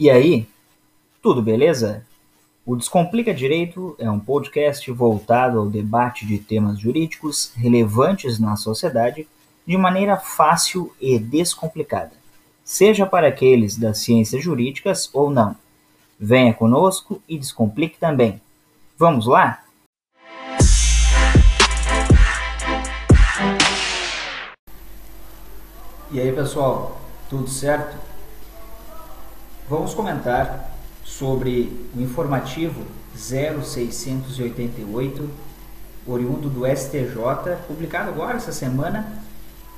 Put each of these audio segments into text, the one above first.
E aí, tudo beleza? O Descomplica Direito é um podcast voltado ao debate de temas jurídicos relevantes na sociedade de maneira fácil e descomplicada, seja para aqueles das ciências jurídicas ou não. Venha conosco e descomplique também. Vamos lá? E aí, pessoal, tudo certo? Vamos comentar sobre o informativo 0688, oriundo do STJ, publicado agora essa semana,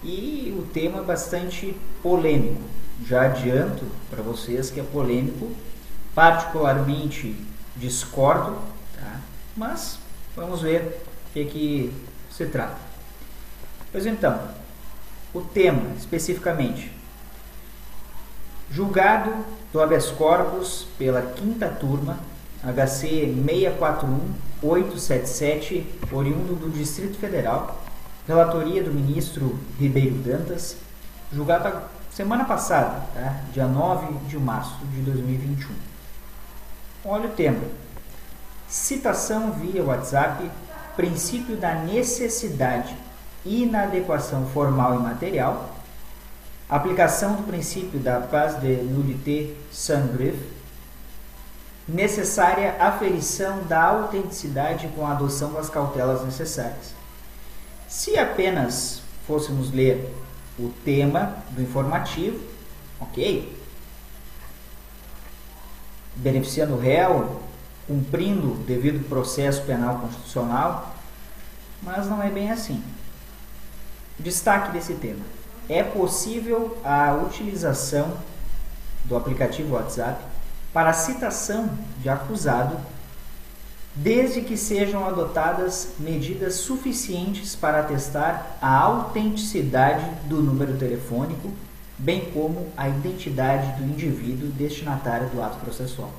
e o tema é bastante polêmico. Já adianto para vocês que é polêmico, particularmente discordo, tá? mas vamos ver o que, que se trata. Pois então, o tema especificamente Julgado do habeas corpus pela quinta turma, HC 641-877, oriundo do Distrito Federal, relatoria do ministro Ribeiro Dantas, julgado semana passada, tá? dia 9 de março de 2021. Olha o tema. Citação via WhatsApp, princípio da necessidade, inadequação formal e material, aplicação do princípio da paz de nullité sans greffe, necessária aferição da autenticidade com a adoção das cautelas necessárias. Se apenas fôssemos ler o tema do informativo, ok? Beneficiando o réu, cumprindo o devido processo penal constitucional, mas não é bem assim. Destaque desse tema é possível a utilização do aplicativo WhatsApp para citação de acusado, desde que sejam adotadas medidas suficientes para atestar a autenticidade do número telefônico, bem como a identidade do indivíduo destinatário do ato processual.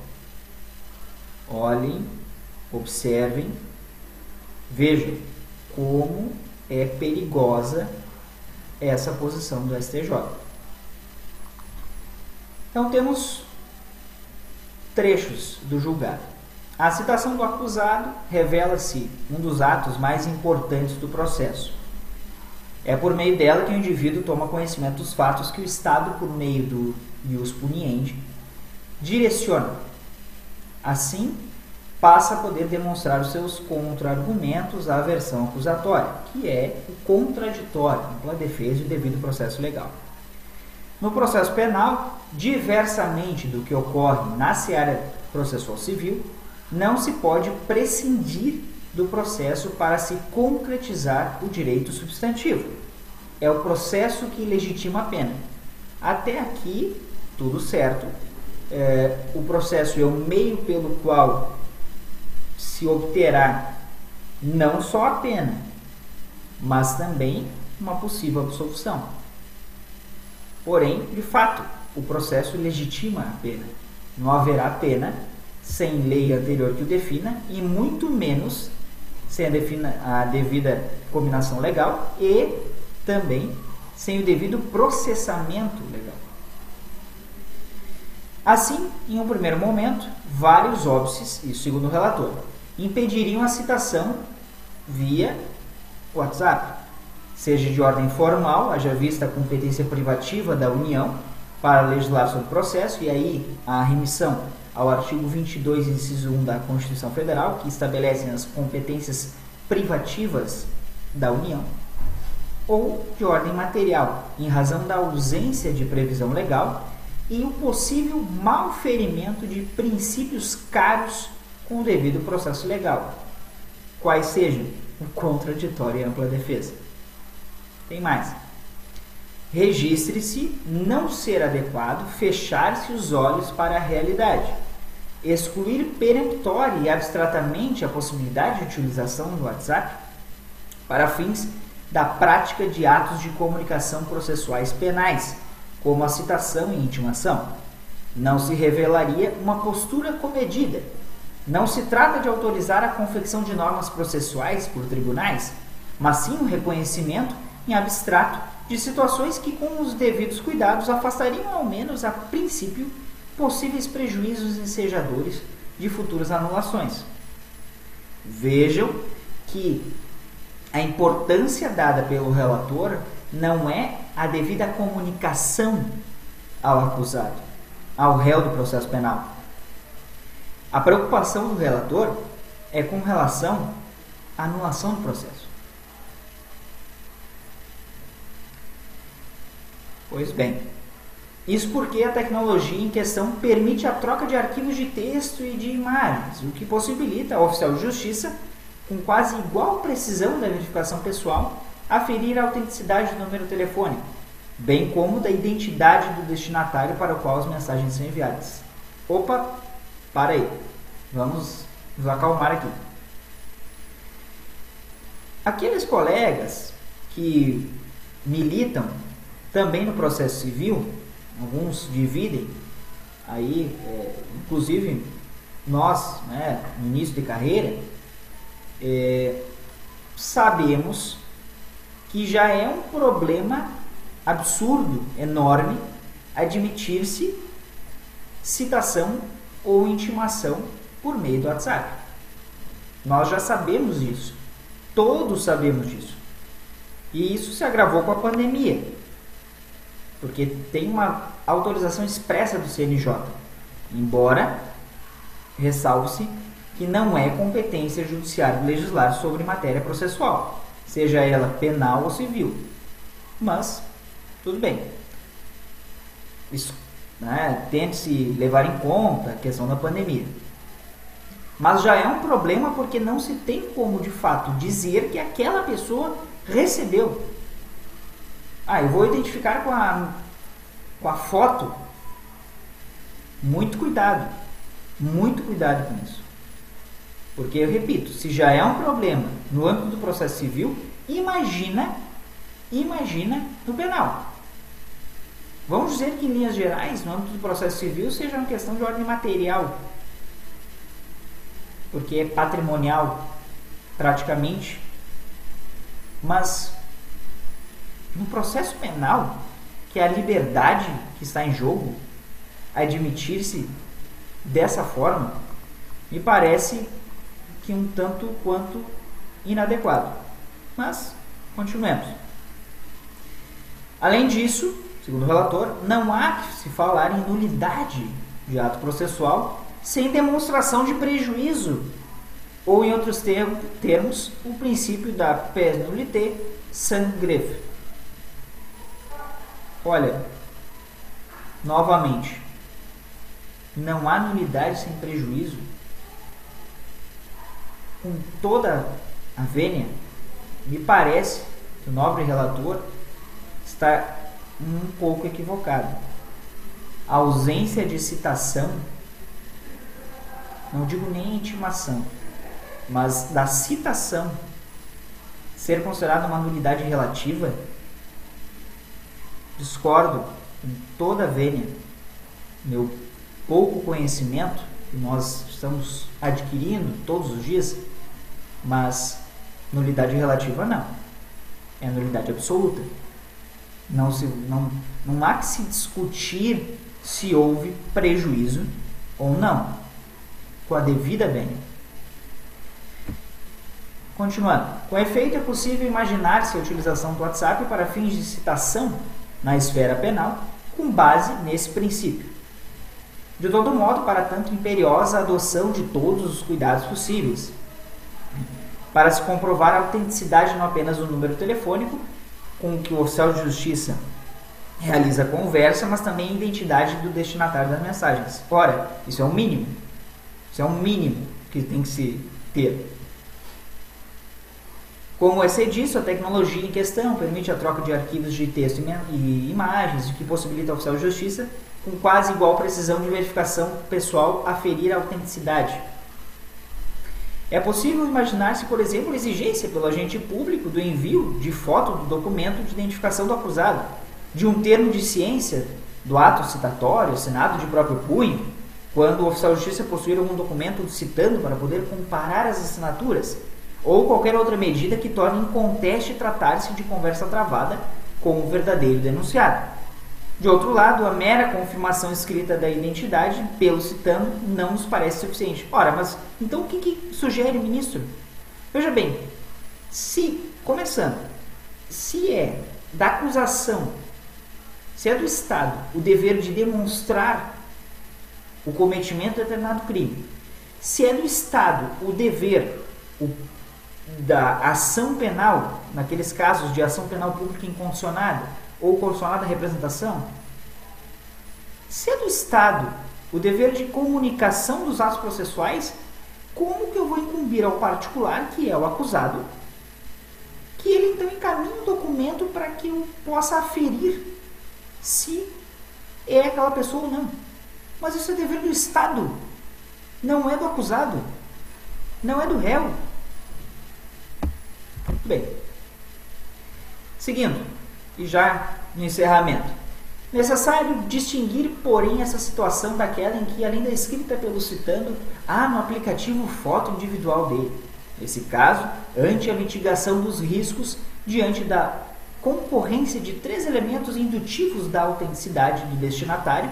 Olhem, observem, vejam como é perigosa essa posição do STJ. Então temos trechos do julgado. A citação do acusado revela-se um dos atos mais importantes do processo. É por meio dela que o indivíduo toma conhecimento dos fatos que o Estado, por meio do ius puniendi, direciona. Assim, passa a poder demonstrar os seus contra-argumentos à versão acusatória, que é o contraditório, ampla defesa e devido processo legal. No processo penal, diversamente do que ocorre na seara processual civil, não se pode prescindir do processo para se concretizar o direito substantivo. É o processo que legitima a pena. Até aqui, tudo certo. É, o processo é o meio pelo qual se obterá não só a pena, mas também uma possível absolução. Porém, de fato, o processo legitima a pena. Não haverá pena sem lei anterior que o defina e muito menos sem a, defina, a devida combinação legal e também sem o devido processamento legal. Assim, em um primeiro momento, vários óbices, isso segundo o relator, impediriam a citação via WhatsApp, seja de ordem formal, haja vista a competência privativa da União para legislar sobre o processo, e aí a remissão ao artigo 22, inciso 1 da Constituição Federal, que estabelece as competências privativas da União, ou de ordem material, em razão da ausência de previsão legal e o possível malferimento de princípios caros com o devido processo legal, quais sejam o contraditório e ampla defesa. Tem mais. Registre-se não ser adequado fechar-se os olhos para a realidade, excluir peremptória e abstratamente a possibilidade de utilização do WhatsApp para fins da prática de atos de comunicação processuais penais, como a citação e intimação. Não se revelaria uma postura comedida, não se trata de autorizar a confecção de normas processuais por tribunais, mas sim o reconhecimento em abstrato de situações que, com os devidos cuidados, afastariam ao menos a princípio possíveis prejuízos ensejadores de futuras anulações. Vejam que a importância dada pelo relator não é a devida comunicação ao acusado, ao réu do processo penal. A preocupação do relator é com relação à anulação do processo. Pois bem, isso porque a tecnologia em questão permite a troca de arquivos de texto e de imagens, o que possibilita ao oficial de justiça, com quase igual precisão da verificação pessoal, aferir a autenticidade do número telefônico, bem como da identidade do destinatário para o qual as mensagens são enviadas. Opa, para aí. Vamos nos acalmar aqui. Aqueles colegas que militam também no processo civil, alguns dividem, aí, é, inclusive nós, né, no início de carreira, é, sabemos que já é um problema absurdo, enorme, admitir-se citação ou intimação por meio do WhatsApp. Nós já sabemos isso. Todos sabemos disso. E isso se agravou com a pandemia. Porque tem uma autorização expressa do CNJ. Embora ressalve-se que não é competência judiciária legislar sobre matéria processual, seja ela penal ou civil. Mas, tudo bem. Isso, né, tente-se levar em conta a questão da pandemia. Mas já é um problema porque não se tem como de fato dizer que aquela pessoa recebeu. Ah, eu vou identificar com a, com a foto. Muito cuidado. Muito cuidado com isso. Porque eu repito, se já é um problema no âmbito do processo civil, imagina, imagina no penal. Vamos dizer que em linhas gerais, no âmbito do processo civil, seja uma questão de ordem material, porque é patrimonial praticamente. Mas no processo penal, que é a liberdade que está em jogo, admitir-se dessa forma, me parece que um tanto quanto inadequado. Mas continuemos. Além disso, segundo o relator, não há que se falar em nulidade de ato processual sem demonstração de prejuízo, ou em outros termos, o princípio da pénalité sans greve. Olha, novamente, não há nulidade sem prejuízo. Com toda a vênia, me parece que o nobre relator está um pouco equivocado. A ausência de citação não digo nem intimação, mas da citação ser considerada uma nulidade relativa, discordo com toda a vênia, meu pouco conhecimento, que nós estamos adquirindo todos os dias, mas nulidade relativa não. É nulidade absoluta. Não, se, não, não há que se discutir se houve prejuízo ou não com a devida vênia. Continuando. Com efeito, é possível imaginar-se a utilização do WhatsApp para fins de citação na esfera penal com base nesse princípio. De todo modo, para tanto imperiosa a adoção de todos os cuidados possíveis, para se comprovar a autenticidade não apenas do número telefônico com que o oficial de justiça realiza a conversa, mas também a identidade do destinatário das mensagens. Ora, isso é o mínimo. Isso é um mínimo que tem que se ter. Como é ser disso, a tecnologia em questão permite a troca de arquivos de texto e imagens, o que possibilita ao oficial de justiça, com quase igual precisão de verificação pessoal, aferir a autenticidade. É possível imaginar-se, por exemplo, a exigência pelo agente público do envio de foto do documento de identificação do acusado, de um termo de ciência do ato citatório, assinado de próprio punho, quando o oficial de justiça possuir algum documento citando para poder comparar as assinaturas, ou qualquer outra medida que torne inconteste tratar-se de conversa travada com o verdadeiro denunciado. De outro lado, a mera confirmação escrita da identidade pelo citando não nos parece suficiente. Ora, mas então o que, que sugere o ministro? Veja bem, se, começando, se é da acusação, se é do Estado o dever de demonstrar o cometimento de determinado crime, se é do Estado o dever o, da ação penal, naqueles casos de ação penal pública incondicionada, ou condicionada à representação? Se é do Estado o dever de comunicação dos atos processuais, como que eu vou incumbir ao particular, que é o acusado, que ele então encaminhe um documento para que eu possa aferir se é aquela pessoa ou não? Mas isso é dever do Estado, não é do acusado, não é do réu. Bem, seguindo e já no encerramento. Necessário distinguir, porém, essa situação daquela em que, além da escrita pelo citando, há no aplicativo foto individual dele. Nesse caso, ante a mitigação dos riscos diante da concorrência de três elementos indutivos da autenticidade do destinatário,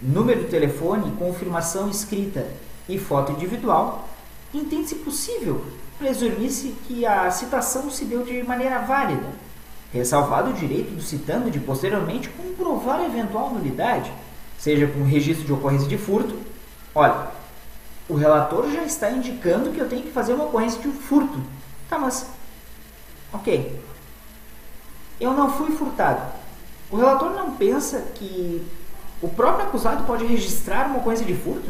número de telefone, confirmação escrita e foto individual, entende-se possível presumir-se que a citação se deu de maneira válida, ressalvado o direito do citando de posteriormente comprovar eventual nulidade, seja com registro de ocorrência de furto. Olha, o relator já está indicando que eu tenho que fazer uma ocorrência de furto. Tá, mas. Ok. Eu não fui furtado. O relator não pensa que o próprio acusado pode registrar uma ocorrência de furto?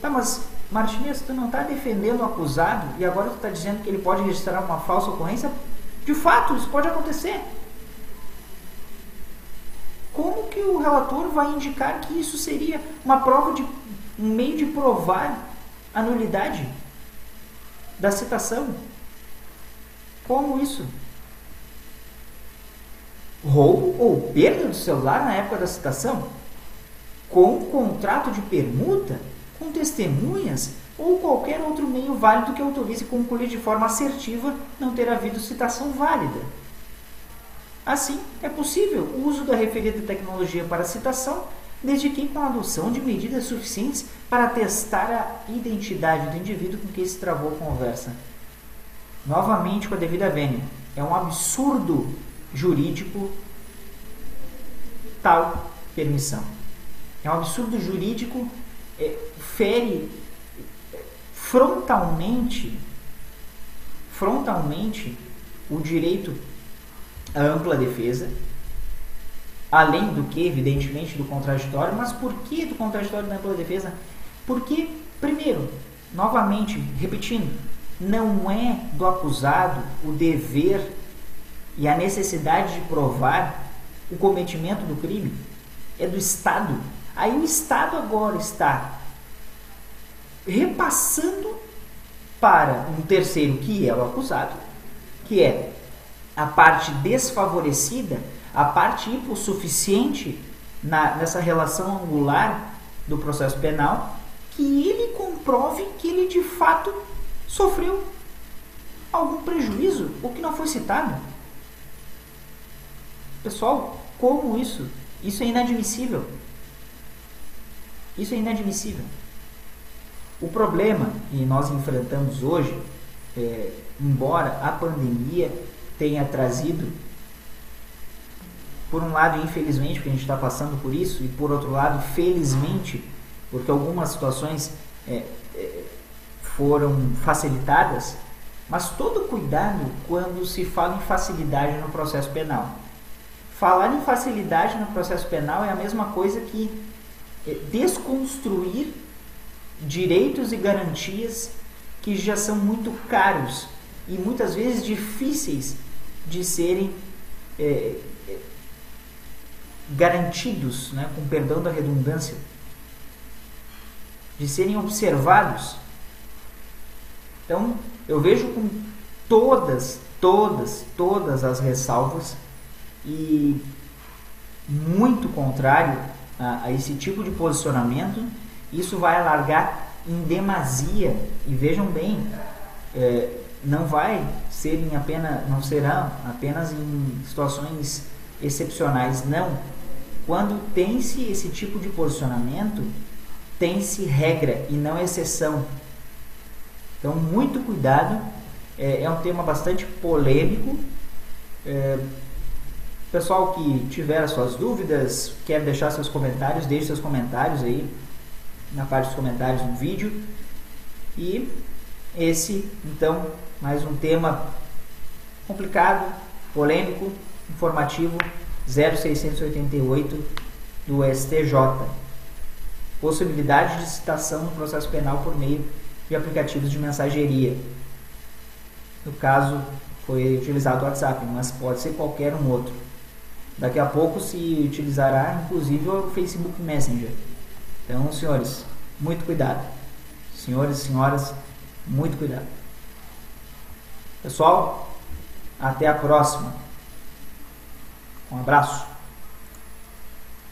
Tá, mas Martinez, tu não está defendendo o acusado e agora tu está dizendo que ele pode registrar uma falsa ocorrência? De fato, isso pode acontecer. Como que o relator vai indicar que isso seria uma prova de um meio de provar a nulidade da citação? Como isso? Roubo ou perda do celular na época da citação? Com contrato de permuta? Com testemunhas? Ou qualquer outro meio válido que autorize concluir de forma assertiva não ter havido citação válida. Assim, é possível o uso da referida tecnologia para citação, desde que com a adoção de medidas suficientes para testar a identidade do indivíduo com quem se travou a conversa. Novamente com a devida vênia, é um absurdo jurídico tal permissão. É um absurdo jurídico, é, fere frontalmente frontalmente o direito à ampla defesa, além do que, evidentemente, do contraditório. Mas por que do contraditório da ampla defesa? Porque, primeiro, novamente, repetindo, não é do acusado o dever e a necessidade de provar o cometimento do crime, é do Estado. Aí o Estado agora está repassando para um terceiro que é o acusado, que é a parte desfavorecida, a parte hipossuficiente na, nessa relação angular do processo penal, que ele comprove que ele de fato sofreu algum prejuízo, o que não foi citado. Pessoal, como isso? Isso é inadmissível. Isso é inadmissível. O problema que nós enfrentamos hoje, é, embora a pandemia tenha trazido, por um lado, infelizmente, porque a gente está passando por isso, e por outro lado, felizmente, porque algumas situações é, é, foram facilitadas, mas todo cuidado quando se fala em facilidade no processo penal. Falar em facilidade no processo penal é a mesma coisa que é, desconstruir direitos e garantias que já são muito caros e muitas vezes difíceis de serem é, é, garantidos, né, com perdão da redundância, de serem observados. Então, eu vejo com todas, todas, todas as ressalvas e muito contrário a, a esse tipo de posicionamento isso vai alargar em demasia e vejam bem, é, não vai ser em apenas, não será apenas em situações excepcionais, não. quando tem-se esse tipo de posicionamento, tem-se regra e não exceção. Então, muito cuidado. É, é um tema bastante polêmico. É, pessoal que tiver as suas dúvidas, quer deixar seus comentários, deixe seus comentários aí na parte dos comentários no vídeo. E esse, então, mais um tema complicado, polêmico, informativo 0688 do STJ. Possibilidade de citação no processo penal por meio de aplicativos de mensageria. No caso, foi utilizado o WhatsApp, mas pode ser qualquer um outro. Daqui a pouco se utilizará inclusive o Facebook Messenger. Então, senhores, muito cuidado. Senhores e senhoras, muito cuidado. Pessoal, até a próxima. Um abraço.